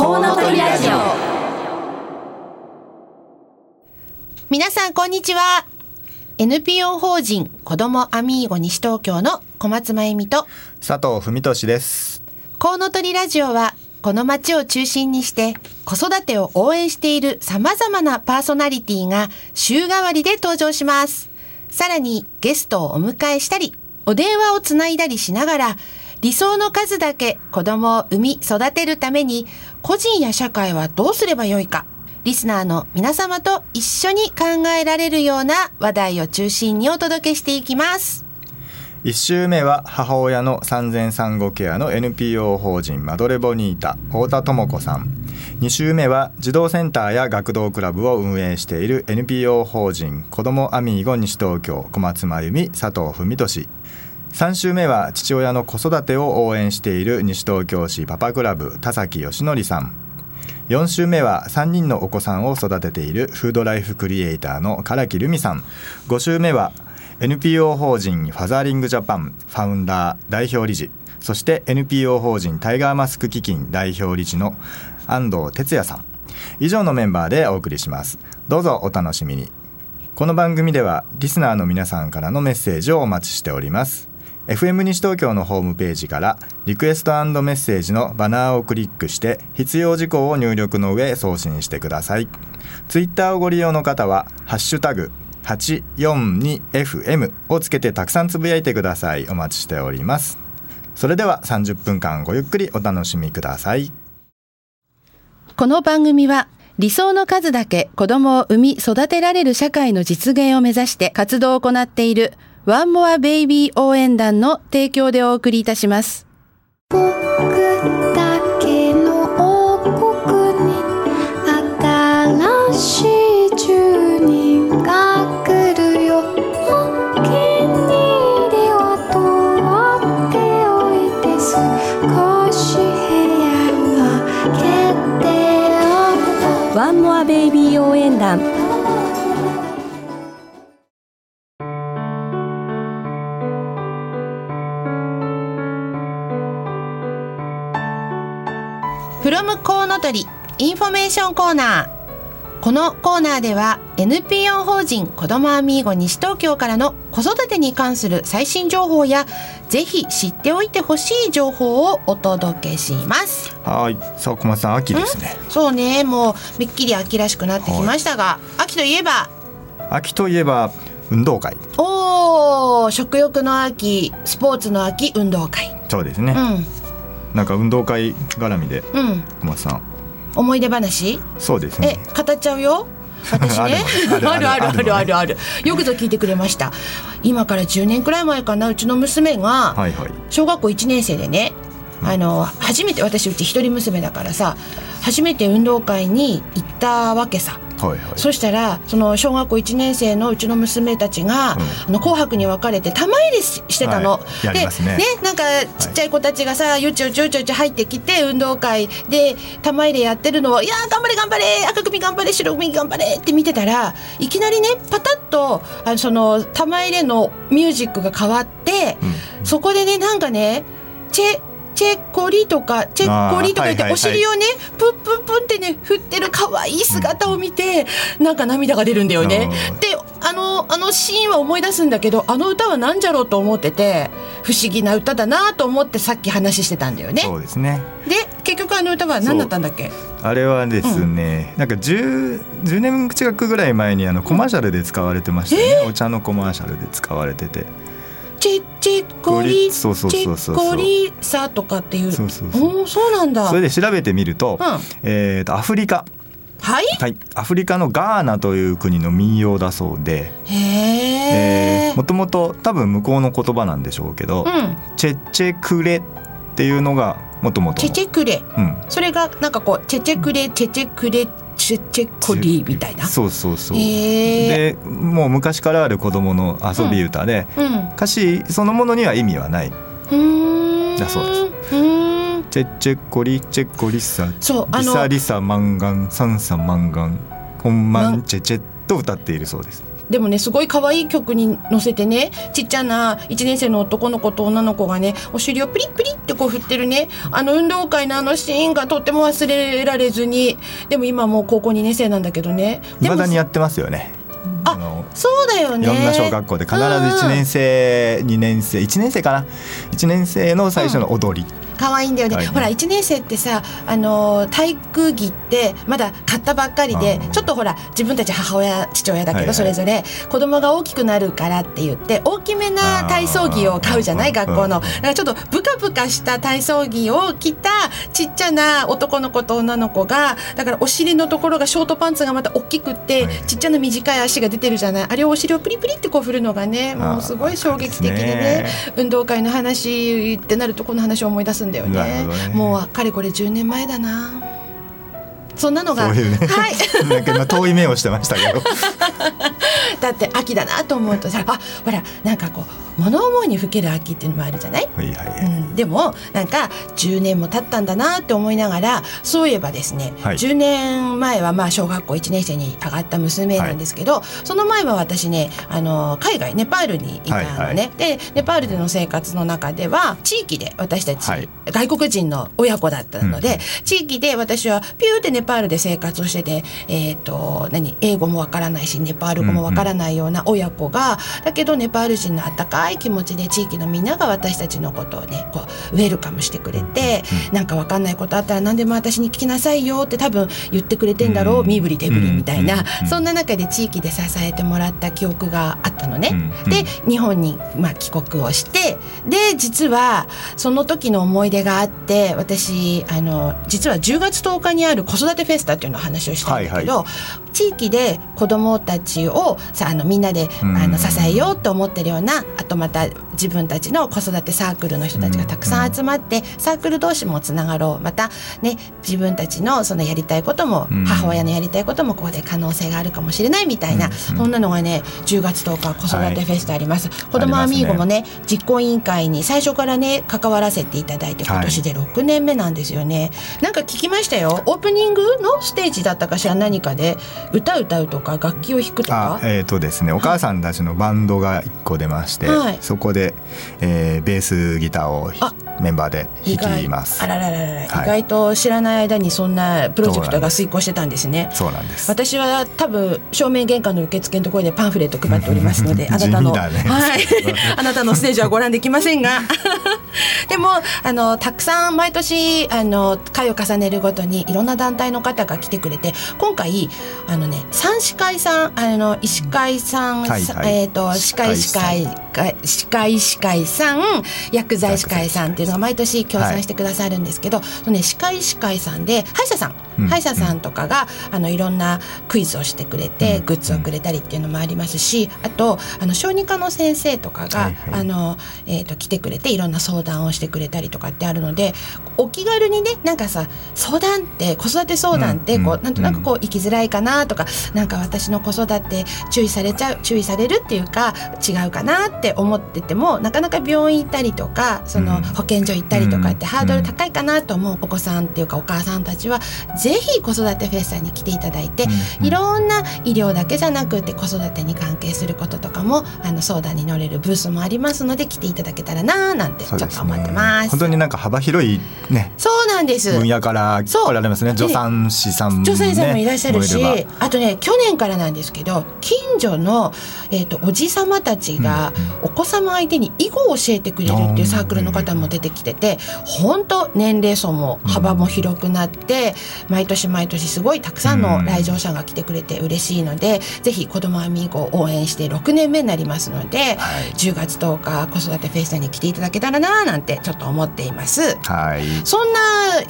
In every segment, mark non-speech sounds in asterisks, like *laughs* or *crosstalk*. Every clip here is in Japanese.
コウノトリラジオ。皆さんこんにちは。NPO 法人子どもアミーゴ西東京の小松真由美と佐藤文俊です。コウノトリラジオはこの街を中心にして子育てを応援している様々なパーソナリティが週替わりで登場します。さらにゲストをお迎えしたり、お電話をつないだりしながら理想の数だけ子供を産み育てるために個人や社会はどうすればよいか。リスナーの皆様と一緒に考えられるような話題を中心にお届けしていきます。1週目は母親の産前産後ケアの NPO 法人マドレボニータ太田智子さん。2週目は児童センターや学童クラブを運営している NPO 法人子どもアミーゴ西東京小松真由美佐藤文俊。3週目は父親の子育てを応援している西東京市パパクラブ田崎義則さん。4週目は3人のお子さんを育てているフードライフクリエイターの唐木留美さん。5週目は NPO 法人ファザーリングジャパンファウンダー代表理事。そして NPO 法人タイガーマスク基金代表理事の安藤哲也さん。以上のメンバーでお送りします。どうぞお楽しみに。この番組ではリスナーの皆さんからのメッセージをお待ちしております。FM 西東京のホームページからリクエストメッセージのバナーをクリックして必要事項を入力の上送信してください。ツイッターをご利用の方はハッシュタグ 842FM をつけてたくさんつぶやいてください。お待ちしております。それでは30分間ごゆっくりお楽しみください。この番組は理想の数だけ子供を産み育てられる社会の実現を目指して活動を行っているワンモアベイビー応援団の提供でお送りいたします。僕だけの王国に新しい住人が来るよ。お気に入りは取っておいて少し部屋を開けておくと one more baby 応援団 from こうのとりインフォメーションコーナー。このコーナーでは NPO 法人子どもアミーゴ西東京からの子育てに関する最新情報やぜひ知っておいてほしい情報をお届けします。はい。さあ小松さん秋ですね。そうね。もうめっきり秋らしくなってきましたが、秋といえば？秋といえば運動会。おー食欲の秋スポーツの秋運動会。そうですね、うんなんか運動会絡みでうん。小松さん。思い出話？えそうですね。語っちゃうよ？私ね？*laughs* *laughs* あるあるあるあるあある。よくぞ聞いてくれました。今から10年くらい前かなうちの娘が小学校1年生でねあの初めて私うち一人娘だからさ初めて運動会に行ったわけさ。はいはい。そしたらその小学校1年生のうちの娘たちが、うん。あの紅白に分かれて玉入れししてたの。はい。やりますね。なんかちっちゃい子たちがさ、よちよちよちよち入ってきて運動会で玉入れやってるのを「いやー頑張れ頑張れ赤組頑張れ白組頑張れ」って見てたらいきなりねパタッとあのその玉入れのミュージックが変わって、うん。そこでねなんかねチェチェコリとかチェッコリとか言ってお尻をねプンプンプンってね振ってる可愛い姿を見てなんか涙が出るんだよね。であのあのシーンは思い出すんだけどあの歌は何じゃろうと思ってて不思議な歌だなと思ってさっき話してたんだよね。そうですね。で結局あの歌は何だったんだっけ？あれはですね、なんか 10, 10年近くぐらい前にあのコマーシャルで使われてましたよね、お茶のコマーシャルで使われててチェチェコリそうそうチそうそう。ェコリサとかっていう。そうそうそう。そうなんだ。それで調べてみると,、うん。えー、とアフリカ。はい？はい。アフリカのガーナという国の民謡だそうで。へえもともと多分向こうの言葉なんでしょうけど、うん。チェチェクレっていうのがもともとチェチェクレ。うん。それがなんかこうチェチェクレチェチェクレチェチェコリみたいな。そうそうそう。へえでもう昔からある子供の遊び歌で、うん。歌詞そのものには意味はない。うーん。だそうです。うーん。チェチェコリチェコリサそうあのリサリサマンガンサンサマンガンコンマンチェチェと歌っているそうですでもねすごい可愛い曲に乗せてねちっちゃな1年生の男の子と女の子がねお尻をプリップリってこう振ってるね。あの運動会のあのシーンがとっても忘れられずに。でも今もう高校2年生なんだけどね。でも未だにやってますよね。あのそうだよね。いろんな小学校で必ず1年生2年生1年生かな。1年生の最初の踊り、可愛いんだよね、はいね。ほら1年生ってさあのー体育着ってまだ買ったばっかりでうんちょっとほら自分たち母親父親だけどそれぞれ子供が大きくなるからって言って大きめな体操着を買うじゃない学校の。うんだからちょっとブカブカした体操着を着たちっちゃな男の子と女の子がだからお尻のところがショートパンツがまた大きくってはい。ちっちゃな短い足が出てるじゃない。あれをお尻をプリプリってこう振るのがねもうすごい衝撃的でね。あ運動会の話ってなるとこの話を思い出すんだよね。ね。もうかれこれ10年前だな。そんなのがね。はい。*laughs* なんか今遠い目をしてましたけど。*laughs* だって秋だなと思うとさあほらなんかこう物思いにふける秋っていうのもあるじゃない？はいはいはい、うん、でもなんか10年も経ったんだなって思いながらそういえばですね、はい。10年前はまあ小学校1年生に上がった娘なんですけど、その前は私ねあの海外ネパールにいたのね、はいはい。でネパールでの生活の中では地域で私たち、はい。外国人の親子だったので、うん地域で私はピューってネパールで生活をしてて、えー、と何？英語もわからないしネパール語もわからないような親子が、だけどネパール人の温かい気持ちで地域のみんなが私たちのことをねこうウェルカムしてくれて、なんかわかんないことあったら何でも私に聞きなさいよって多分言ってくれてんだろう、うん。身振り手振りみたいな、うん。うん。そんな中で地域で支えてもらった記憶があったのね。うん。で日本に、まあ、帰国をしてで実はその時の思い出があって私あの実は10月10日にある子育てフェスタっていうのを話をしたんだけど、は地域で子どもたちをさあのみんなでうん。あの支えようと思ってるようなあとまた自分たちの子育てサークルの人たちがたくさん集まってサークル同士もつながろう。またね自分たちのそのやりたいこともうん。母親のやりたいこともここで可能性があるかもしれないみたいな、うん。そんなのがね10月10日子育てフェスタあります、子どもアミーゴもね実行委員会に最初からね関わらせていただいてはい今年で6年目なんですよね、なんか聞きましたよ。オープニングのステージだったかしら何かで歌歌うとか楽器を弾くとか？あえーとですね、お母さんたちのバンドが1個出まして、はい。そこで、えーベースギターをあメンバーで意外弾きます。あららららら、はい。意外と知らない間にそんなプロジェクトが遂行してたんですね。そうなんです。私は多分正面玄関の受付のところでパンフレット配っておりますので *laughs* あなたの、ね。はい。*laughs* あなたのステージはご覧できませんが。でもあのたくさん毎年あの回を重ねるごとにいろんな団体の方が来てくれて今回あのね三司会さんあの医師会さん、はいはい。えっ、と歯科医師会歯科医師会さん薬剤師会さんっていうのが毎年協賛してくださるんですけど、そのね歯科医師会さんで歯医者さん、うん。歯医者さんとかがあのいろんなクイズをしてくれて、うん。グッズをくれたりっていうのもありますしあとあの小児科の先生とかが、はいはい。あのえー、と来てくれていろんな相談をしてくれたりとかってあるのでお気軽にねなんかさ相談って子育て相談ってこう、うん。なんとなくこう生きづらいかなとかなんか私の子育て注意されちゃう注意されるっていうか違うかなって思っててもなかなか病院行ったりとかそのうん。保健所行ったりとかってうん。ハードル高いかなと思うお子さんっていうかお母さんたちはぜひ子育てフェスタに来ていただいて、うん。いろんな医療だけじゃなくて子育てに関係することとかもあの相談に乗れるブースもありますので来ていただけたらなーなんてちょっと思ってます。本当になんか幅広いねそうなんです。分野から来られますね。助産師さんも、ね、女性さんもいらっしゃるし、あとね去年からなんですけど近所の、えー、とおじさまたちがお子様相手に囲碁を教えてくれるっていうサークルの方も出てきてて本当年齢層も幅も広くなって毎年毎年すごいたくさんの来場者が来てくれて嬉しいのでぜひ子どもアミーゴを応援して6年目になりますので、はい。10月10日子育てフェスタに来ていただけたらななんてちょっと思っています。はい。そんな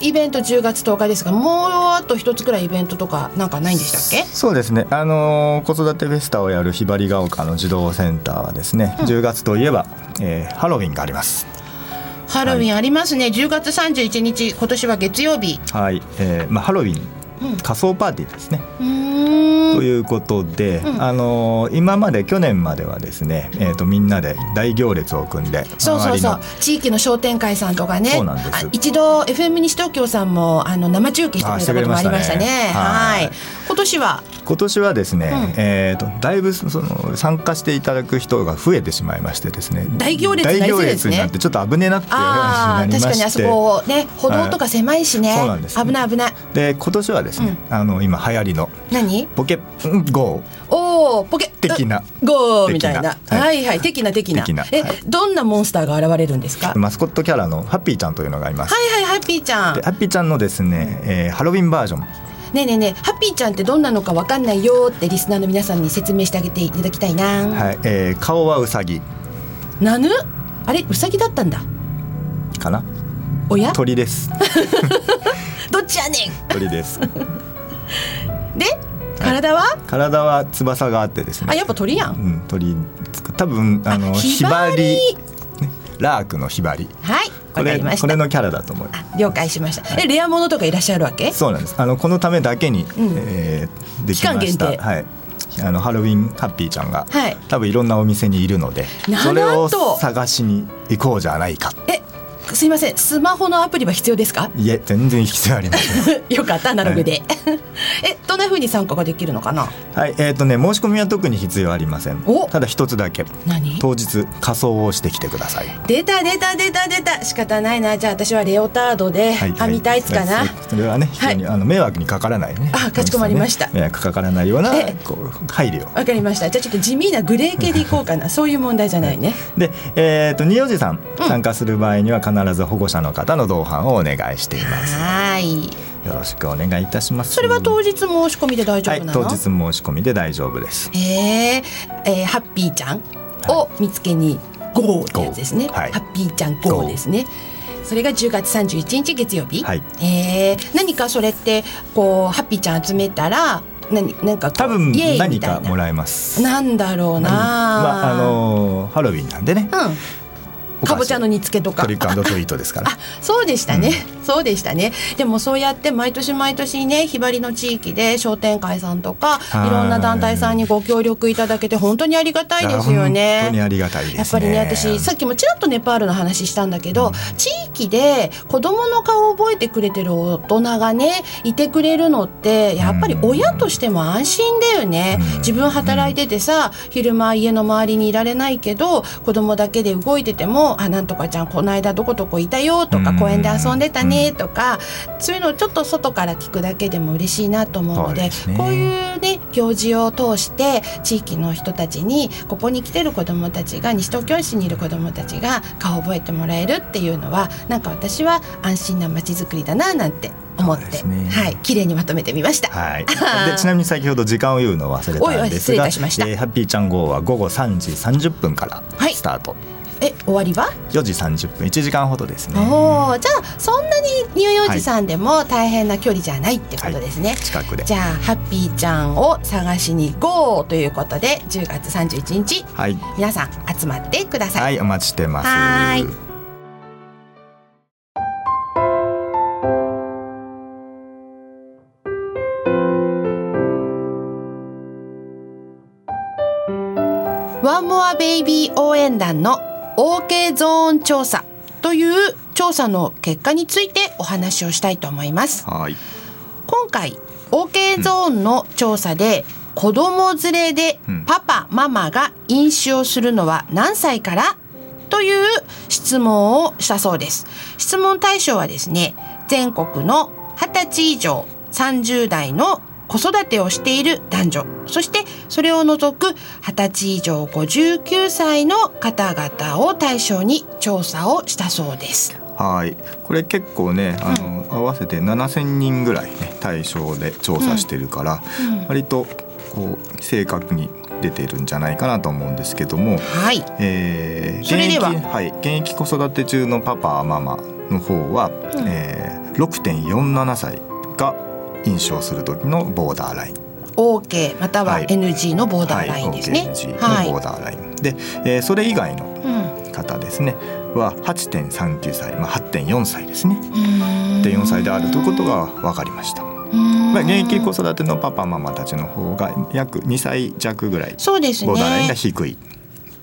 イベント10月10日ですがもうあと一つくらいイベントとかなんかないんでしたっけ？そうですね、あのー子育てフェスタをやるひばりが丘の児童センターはですね、10月といえば、えーハロウィンがあります。ハロウィンありますね、10月31日今年は月曜日。はい、えーまあ、ハロウィン、うん。仮装パーティーですね。ということで、うん。あのー今まで去年まではですね、えー、とみんなで大行列を組んでそうそうそう。周地域の商店会さんとかね。そうなんです。あ一度 FM 西東京さんもあの生中継してくれたこともありましたね。はい今年は？今年はですね、うん。えー、とだいぶその参加していただく人が増えてしまいましてですね大行列になり大行列になってちょっと危ねえなっていうああ話になりまして。確かにあそこね歩道とか狭いしね、そうなんです。危ない危ない。で今年はですね、あの今流行りの何？ポケうんゴおおポケ的な。うゴーみたいな。的なは、はいいはい的な的な。え、はい。どんなモンスターが現れるんですか？はーマスコットキャラのハッピーちゃんというのがいます、いはいハッピーちゃん。でハッピーちゃんのですね、えーハロウィンバージョンねえねえねえハッピーちゃんってどんなのかわかんないよってリスナーの皆さんに説明してあげていただきたいな、はい、えー顔はウサギ。なぬ？あれウサギだったんだ。かな？おや？鳥です。*laughs* どっちやね鳥です。んで体は、体は翼があってですね。あやっぱ鳥やん。うん、鳥多分あのあひばり、ね、ラークのひばり。はいこれこれのキャラだと思います。あ了解しました、えレアものとかいらっしゃるわけ？そうなんです。あのこのためだけに、ん。えーできました。期間限定。はい。あのハロウィンハッピーちゃんが、はい。多分いろんなお店にいるのでそれをと探しに行こうじゃないか。えすいませんスマホのアプリは必要ですか？いえ全然必要ありません。*laughs* よかったアナログで、*laughs* えどんな風に参加ができるのかな？はいえっ、とね申し込みは特に必要ありません。お！ただ一つだけ。何？当日仮装をしてきてください。出た出た出た出た。仕方ないな。じゃあ私はレオタードではい編みタイツかな、はい。それはね非常に、あの迷惑にかからないね。あかしこまりました。迷惑かからないようなえこう配慮わかりました。じゃあちょっと地味なグレー系でいこうかな。そういう問題じゃないね。で、えー、と二おじさん参加する場合には必ず保護者の方の同伴をお願いしています。はーい。よろしくお願いいたします。それは当日申し込みで大丈はい夫なの、当日申し込みで大丈夫です。へー。えーハッピーちゃんを見つけに GO ってやつですね、はい。ハッピーちゃん GO ですね。それが10月31日月曜日、はい。えー。何かそれってこうハッピーちゃん集めたら何なんか多分何かもらえます。なんだろうな、まああのーハロウィンなんでね。うんかぼちゃの煮付けとか。トリックトリートですから。あそうでしたね、そうでしたね。でもそうやって毎年毎年ねひばりの地域で商店会さんとかはい。いろんな団体さんにご協力いただけて本当にありがたいですよね。本当にありがたいですね。やっぱりね私さっきもちらっとネパールの話したんだけど、地域で子供の顔を覚えてくれてる大人がねいてくれるのってやっぱり親としても安心だよね、うん。自分働いててさ昼間家の周りにいられないけど子供だけで動いてても「あなんとかちゃんこの間どこどこいたよ」とか「うん。公園で遊んでたね」とかそういうのをちょっと外から聞くだけでも嬉しいなと思うのでね。こういうね行事を通して地域の人たちにここに来てる子どもたちが西東京市にいる子どもたちが顔を覚えてもらえるっていうのはなんか私は安心な街づくりだななんて思って、ね。はい綺麗にまとめてみました。はい、で *laughs* ちなみに先ほど時間を言うのを忘れたんですおいおい失礼いがたしました。えーハッピーちゃん号は午後3時30分からはい。スタート、え終わりは？4時30分。1時間ほどですね。おーじゃあそんなに乳幼児さんでも大変な距離じゃないってことですね。近くで。じゃあハッピーちゃんを探しに GO ということで10月31日はい、皆さん集まってください。はい、お待ちしてます。はーい。ワンモアベイビー応援団の OK ゾーン調査という調査の結果についてお話をしたいと思います。はい。今回 OK ゾーンの調査で、子供連れでうん。パパママが飲酒をするのは何歳から？という質問をしたそうです。質問対象はですね全国の20歳以上30代の子育てをしている男女。そしてそれを除く20歳以上59歳の方々を対象に調査をしたそうです。はい。これ結構ねあの、合わせて7,000人ぐらいね対象で調査してるから、うん。割とこう正確に出てるんじゃないかなと思うんですけども、はい。えーそれでは。現役はい、現役子育て中のパパママの方は、うん。えー6.47歳が飲酒をする時のボーダーライン。OK またははい。NG のボーダーラインですね。はい、OK ボーダーライン、で、えーそれ以外のうん。方ですね。は8.39歳、まあ、8.4歳ですね。うん。8.4歳であるということが分かりました、うん。まあ、現役子育てのパパママたちの方が約2歳弱ぐらい。そうですね。ボーダーラインが低い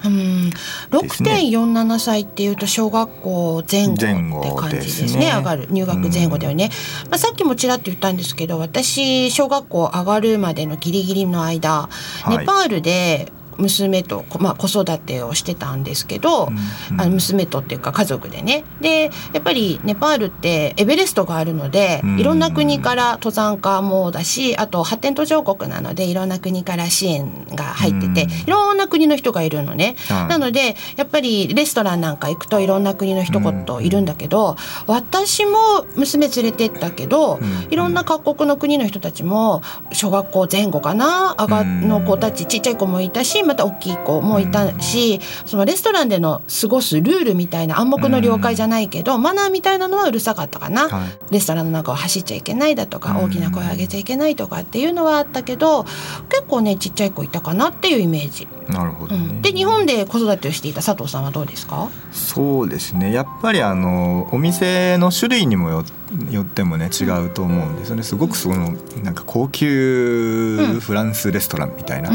うん、ですね。6.47歳っていうと小学校前後って感じですね。ね。上がる。入学前後だよね、まあ、さっきもちらっと言ったんですけど私小学校上がるまでのギリギリの間、はい。ネパールで娘と、こまあ、子育てをしてたんですけど、うんあの娘とっていうか家族でね。でやっぱりネパールってエベレストがあるので、うん。いろんな国から登山家もだしあと発展途上国なのでいろんな国から支援が入ってて、うん。いろんな国の人がいるのね。はい。なのでやっぱりレストランなんか行くといろんな国の人といるんだけど、私も娘連れてったけど、うん。いろんな各国の国の人たちも小学校前後かな？上がの子たちちっちゃい子もいたしまた大きい子もいたし、そのレストランでの過ごすルールみたいな暗黙の了解じゃないけど、マナーみたいなのはうるさかったかな。はいレストランの中を走っちゃいけないだとか、うん大きな声を上げちゃいけないとかっていうのはあったけど結構ねちっちゃい子いたかなっていうイメージ。なるほどね、うん、で日本で子育てをしていた佐藤さんはどうですか？そうですね。やっぱりあのお店の種類にもよよってもね違うと思うんですよね。すごくそのなんか高級フランスレストランみたいな、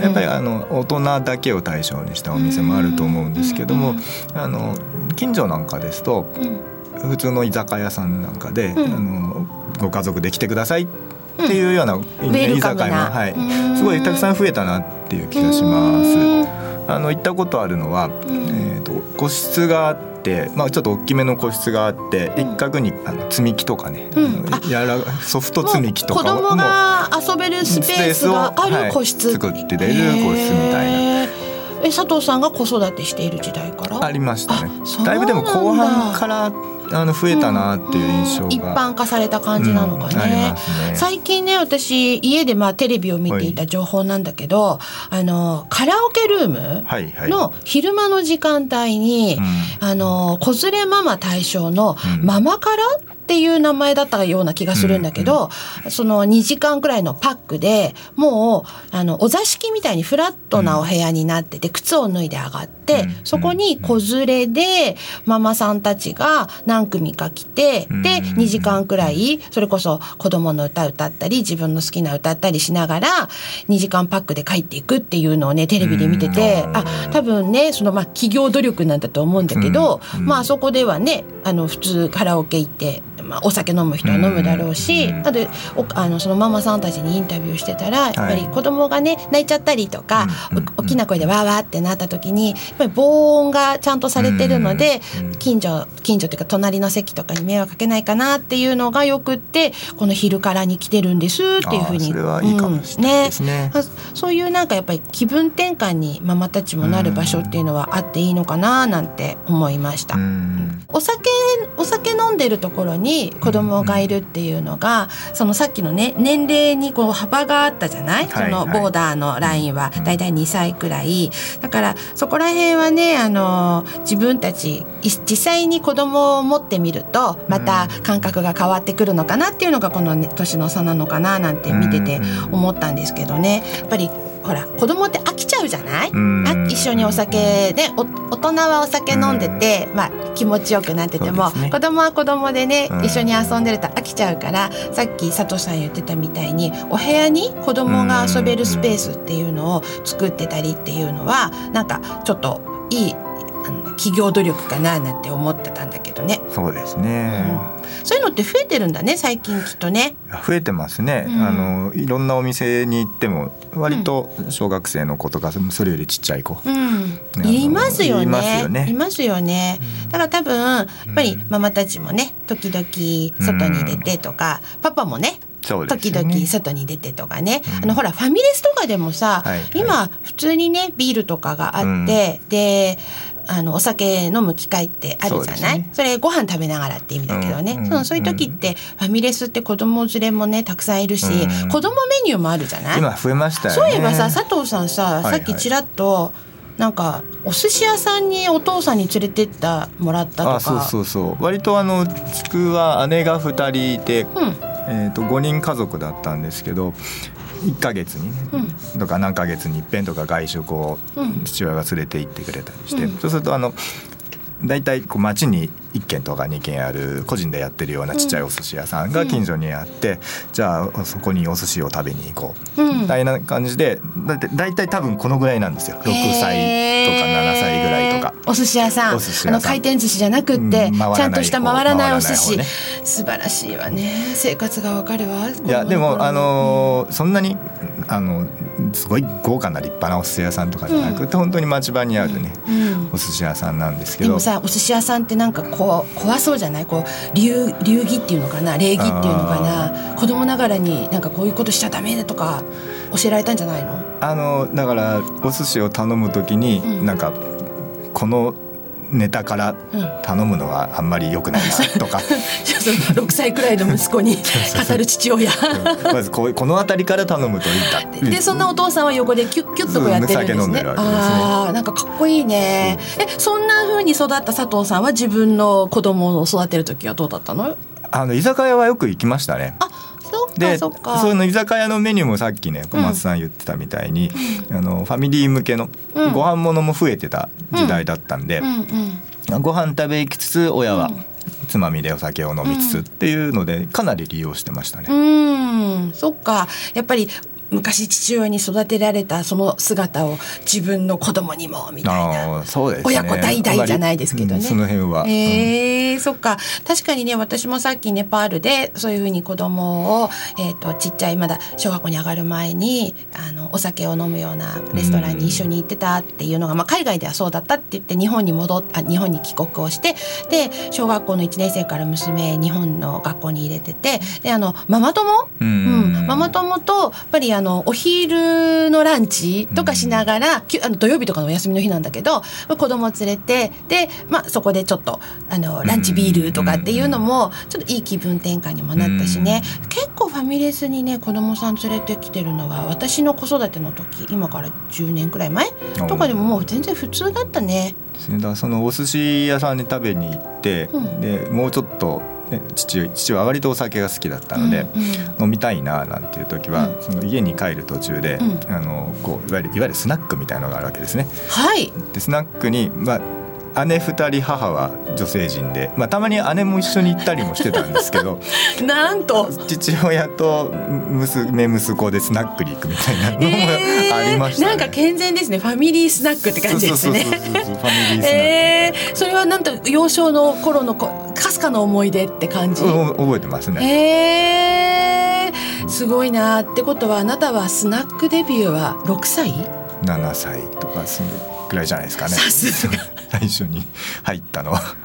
やっぱりあの大人だけを対象にしたお店もあると思うんですけども、あの近所なんかですとうん。普通の居酒屋さんなんかで、うん。あのご家族で来てくださいっていうような、居酒屋も、はい。うん、すごいたくさん増えたなっていう気がします。あの行ったことあるのは、ん。えー、と個室があって、まあ、ちょっと大きめの個室があって、うん。一角にあの積み木とかね、うん。やらソフト積み木とか子供が遊べるスペースがある個室、はい作って出る個室みたいな。え佐藤さんが子育てしている時代から？ありましたね。だいぶでも後半からあの増えたなっていう印象が、一般化された感じなのかうんね。最近ね私家でまあテレビを見ていた情報なんだけど、あのカラオケルームはいはい。の昼間の時間帯に、うあの子連れママ対象のうん。ママカラっていう名前だったような気がするんだけど、その2時間くらいのパックでもうあのお座敷みたいにフラットなお部屋になってて、靴を脱いで上がって、うん。そこに子連れでママさんたちが何組か来て、うん。で2時間くらいそれこそ子供の歌歌ったり自分の好きな歌ったりしながら2時間パックで帰っていくっていうのをねテレビで見てて、うん。あ多分ねそのまあ企業努力なんだと思うんだけど、うん。まあそこではねあの普通カラオケ行って。まあ、お酒飲む人は飲むだろうし、うん。あとおあのそのママさんたちにインタビューしてたらやっぱり子供がね泣いちゃったりとか、大きな声でわーわーってなった時にやっぱり防音がちゃんとされてるので、うん。近所近所っていうか隣の席とかに迷惑かけないかなっていうのがよくってこの昼からに来てるんですっていうふうに。いいね。うん。あそういうなんかやっぱり気分転換にママたちもなる場所っていうのはあっていいのかななんて思いました。うん。お酒お酒飲んでるところに子供がいるっていうのが、そのさっきのね年齢にこう幅があったじゃない、はいそのボーダーのラインはだいたい2歳くらい。だからそこら辺はねあの自分たちい実際に子供を持ってみるとまた感覚が変わってくるのかなっていうのがこの、ね、年の差なのかななんて見てて思ったんですけどね。やっぱりほら子供って飽きちゃうじゃない、一緒にお酒でお大人はお酒飲んでて、まあ、気持ちよくなってても、ね。子供は子供でね、うん。一緒に遊んでると飽きちゃうからさっき佐藤さん言ってたみたいにお部屋に子供が遊べるスペースっていうのを作ってたりっていうのはなんかちょっといい企業努力かななんて思ってたんだけどね。そうですね、そういうのって増えてるんだね最近きっとね。増えてますね、うん。あのいろんなお店に行っても割と小学生の子とかそれよりちっちゃい子、うん。いますよね。いますよね。いますよね。だから多分やっぱりママたちもね時々外に出てとか、パパもねそうです時々外に出てとかね、うん。あのほらファミレスとかでもさ、はいはい。今普通にねビールとかがあって、であのお酒飲む機会ってあるじゃない？そ,、それご飯食べながらって意味だけどね、うん。そのそういう時ってファミレスって子供連れもねたくさんいるし、うん。子供メニューもあるじゃない？今増えましたよね。そういえばさ佐藤さんさ、いはい。さっきちらっとなんかお寿司屋さんにお父さんに連れてったもらったとか。あそうそうそう。割とあの地区は姉が2人いて、うん。えー、と5人家族だったんですけど1ヶ月にね、とか何ヶ月に一遍とか外食をうん。父親が連れて行ってくれたりして、うん。そうするとあの大体こう町に1軒とか2軒ある個人でやってるようなちっちゃいお寿司屋さんが近所にあって、じゃあそこにお寿司を食べに行こう、うん。みたいな感じでだって大体多分このぐらいなんですよ。6歳とか7歳ぐらいとか。お寿司屋さんあの回転寿司じゃなくって、うんちゃんとした回らないお寿司、ね素晴らしいわね。生活がわかるわいやでもあのーそんなにあのすごい豪華な立派なお寿司屋さんとかじゃなくて、本当に町場にあるね、うん。お寿司屋さんなんですけど。でもさお寿司屋さんってなんかこう怖そうじゃない？こう流流儀っていうのかな？礼儀っていうのかな？子供ながらになんかこういうことしちゃダメだとか教えられたんじゃないの？あのだからお寿司を頼む時に、うん。なんかこのネタからうん。頼むのはあんまり良くないな *laughs* とか。6歳くらいの息子に *laughs* 語る父親。まずこうこの辺りから頼むといいんだ。ってでそんなお父さんは横でキュッキュッとこうやってるんですね。そうんでるわけですね。ああなんかかっこいいね。えそんな風に育った佐藤さんは自分の子供を育てる時はどうだったの？あの居酒屋はよく行きましたね。あでその居酒屋のメニューもさっきね小松さん言ってたみたいに、あのファミリー向けのうん。ご飯物も増えてた時代だったんで、うん。うんご飯食べ行きつつ親はつまみでお酒を飲みつつっていうのでかなり利用してましたね。うーん。そっか。やっぱり昔父親に育てられたその姿を自分の子供にもみたいな。ね。親子代々じゃないですけどねうんその辺は。うんえーそっか確かにね私もさっきネパールでそういうふうに子供を、えー、とちっちゃいまだ小学校に上がる前にあのお酒を飲むようなレストランに一緒に行ってたっていうのが、まあ、海外ではそうだったって言って日本に戻っあ日本に帰国をしてで小学校の1年生から娘日本の学校に入れててであのママ友、うんうんママ友とやっぱりあのお昼のランチとかしながら、きゅあの土曜日とかのお休みの日なんだけど子供連れてで、まあ、そこでちょっとあのランチビールとかっていうのもちょっといい気分転換にもなったしね、結構ファミレスにね子供さん連れてきてるのは私の子育ての時今から10年くらい前とかでももう全然普通だったね。そのお寿司屋さんに食べに行って、うん。でもうちょっと、ね、父父は割とお酒が好きだったので、うんうん。飲みたいななんていう時は、うん。その家に帰る途中で、うん。あのこういわゆるいわゆるスナックみたいのがあるわけですね。はい。でスナックに、まあ、姉2人母は女性陣で、まあ、たまに姉も一緒に行ったりもしてたんですけど *laughs* なんと。父親と娘息子でスナックに行くみたいなのもありました、ね。なんか健全ですね。ファミリースナックって感じですね。そうそうそうそうファミリースナック、えー、それはなんと幼少の頃のこかすかの思い出って感じ？うん覚えてますね。えー、すごいな。ってことはあなたはスナックデビューは6歳？7歳とかそのぐらいじゃないですかね。さすが最初に入ったの。は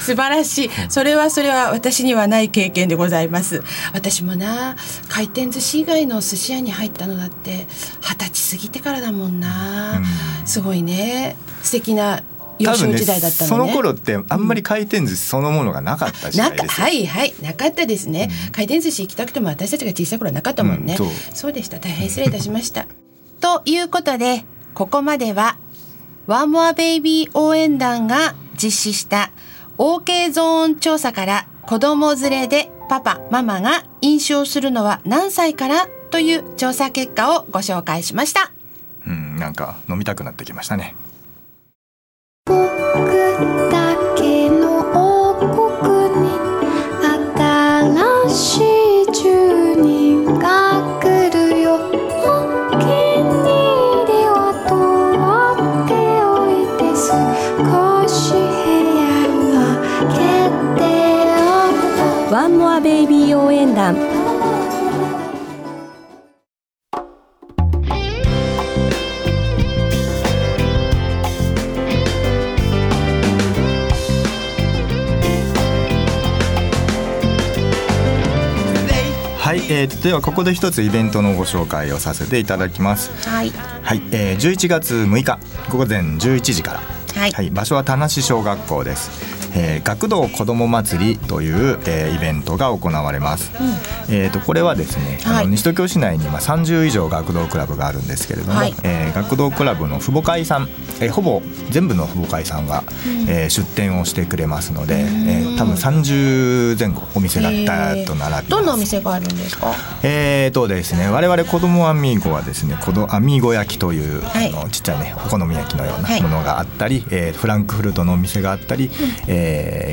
素晴らしい。それはそれは私にはない経験でございます。私もな回転寿司以外の寿司屋に入ったのだって二十歳過ぎてからだもんな、すごいね。素敵な幼少時代だったのね。その頃ってあんまり回転寿司そのものがなかった時代ですよ、はいはい。なかったですね、回転寿司行きたくても私たちが小さい頃はなかったもんね、うんそう。そうでした。大変失礼いたしました。ということでここまではワンモアベイビー応援団が実施した OK ゾーン調査から子供連れでパパママが飲酒をするのは何歳からという調査結果をご紹介しました。うん、なんか飲みたくなってきましたね。おくとワンモアベイビー応援団。はい、えー、ではここで一つイベントのご紹介をさせていただきます。はい。はい、えー、11月6日午前11時から。はい場所は田無小学校です、えー学童子ども祭りという、えーイベントが行われます、えー、とこれはですね、あのはい西東京市内にまあ30以上学童クラブがあるんですけれども、はい。えー学童クラブの父母会さん、えーほぼ全部の父母会さんが、えー出店をしてくれますので、えー多分30前後お店がダーッと並んでます。どんなお店があるんですか？えーとですね我々子供アミーゴはですね子どアミーゴ焼きという、はい。あのちっちゃいねお好み焼きのようはない。ものがあったり、えーフランクフルトのお店があったり、えー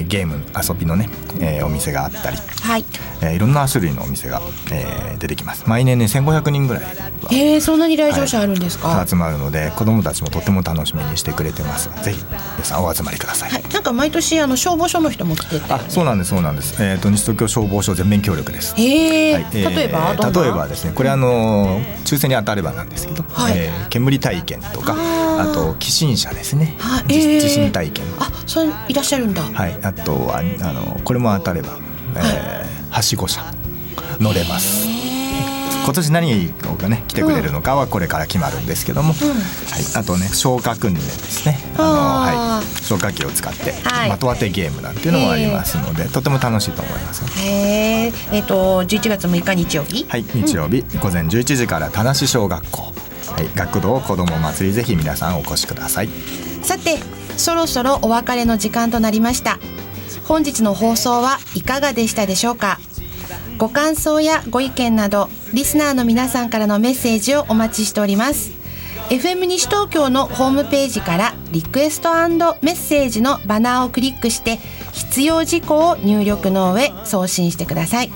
ゲーム遊びのね、えーお店があったり、はい。えーいろんな種類のお店が、えー出てきます。毎年ね1500人ぐらいえそんなに来場者あるんですか、はい集まるので子供たちもとても楽しみにしてくれてます。ぜひ皆さんお集まりください、なんか毎年あの消防署の人も来てて。あそうなんですそうなんです、えー、と西東京消防署全面協力です。へえ、はいえー例えば例えばですねこれあの抽選に当たればなんですけど、はい。えー煙体験とかあと寄進車ですね、はい。じえー。地震体験。あそれいらっしゃるんだ、はいあとはあのこれも当たれば、えーはしご車乗れます。今年何がね来てくれるのかはこれから決まるんですけども、はい、あとね消火訓練ですね。あの、はい、消火器を使ってはい。的当てゲームなんていうのもありますので、とても楽しいと思います。へええっ、と11月6日日曜日。はい、日曜日、午前11時から田無小学校、はい、学童子ども祭りぜひ皆さんお越しください。さてそろそろお別れの時間となりました。本日の放送はいかがでしたでしょうか？ご感想やご意見などリスナーの皆さんからのメッセージをお待ちしております。FM 西東京のホームページからリクエストメッセージのバナーをクリックして必要事項を入力の上送信してください。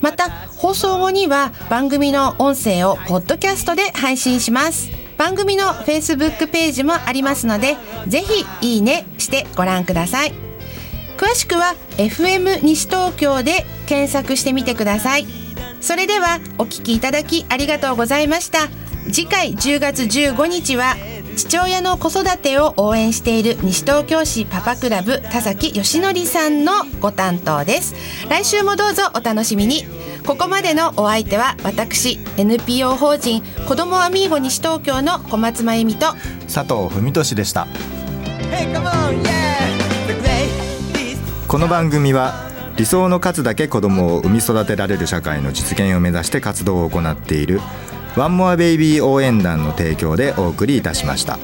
また放送後には番組の音声をポッドキャストで配信します。番組の Facebook ページもありますのでぜひいいねしてご覧ください。詳しくは FM 西東京で検索してみてください。それではお聞きいただきありがとうございました。次回10月15日は父親の子育てを応援している西東京市パパクラブ田崎義則さんのご担当です。来週もどうぞお楽しみに。ここまでのお相手は私 NPO 法人子どもアミーゴ西東京の小松真由美と佐藤文俊でした、hey, この番組は理想の数だけ子どもを産み育てられる社会の実現を目指して活動を行っているワンモアベイビー応援団の提供でお送りいたしました。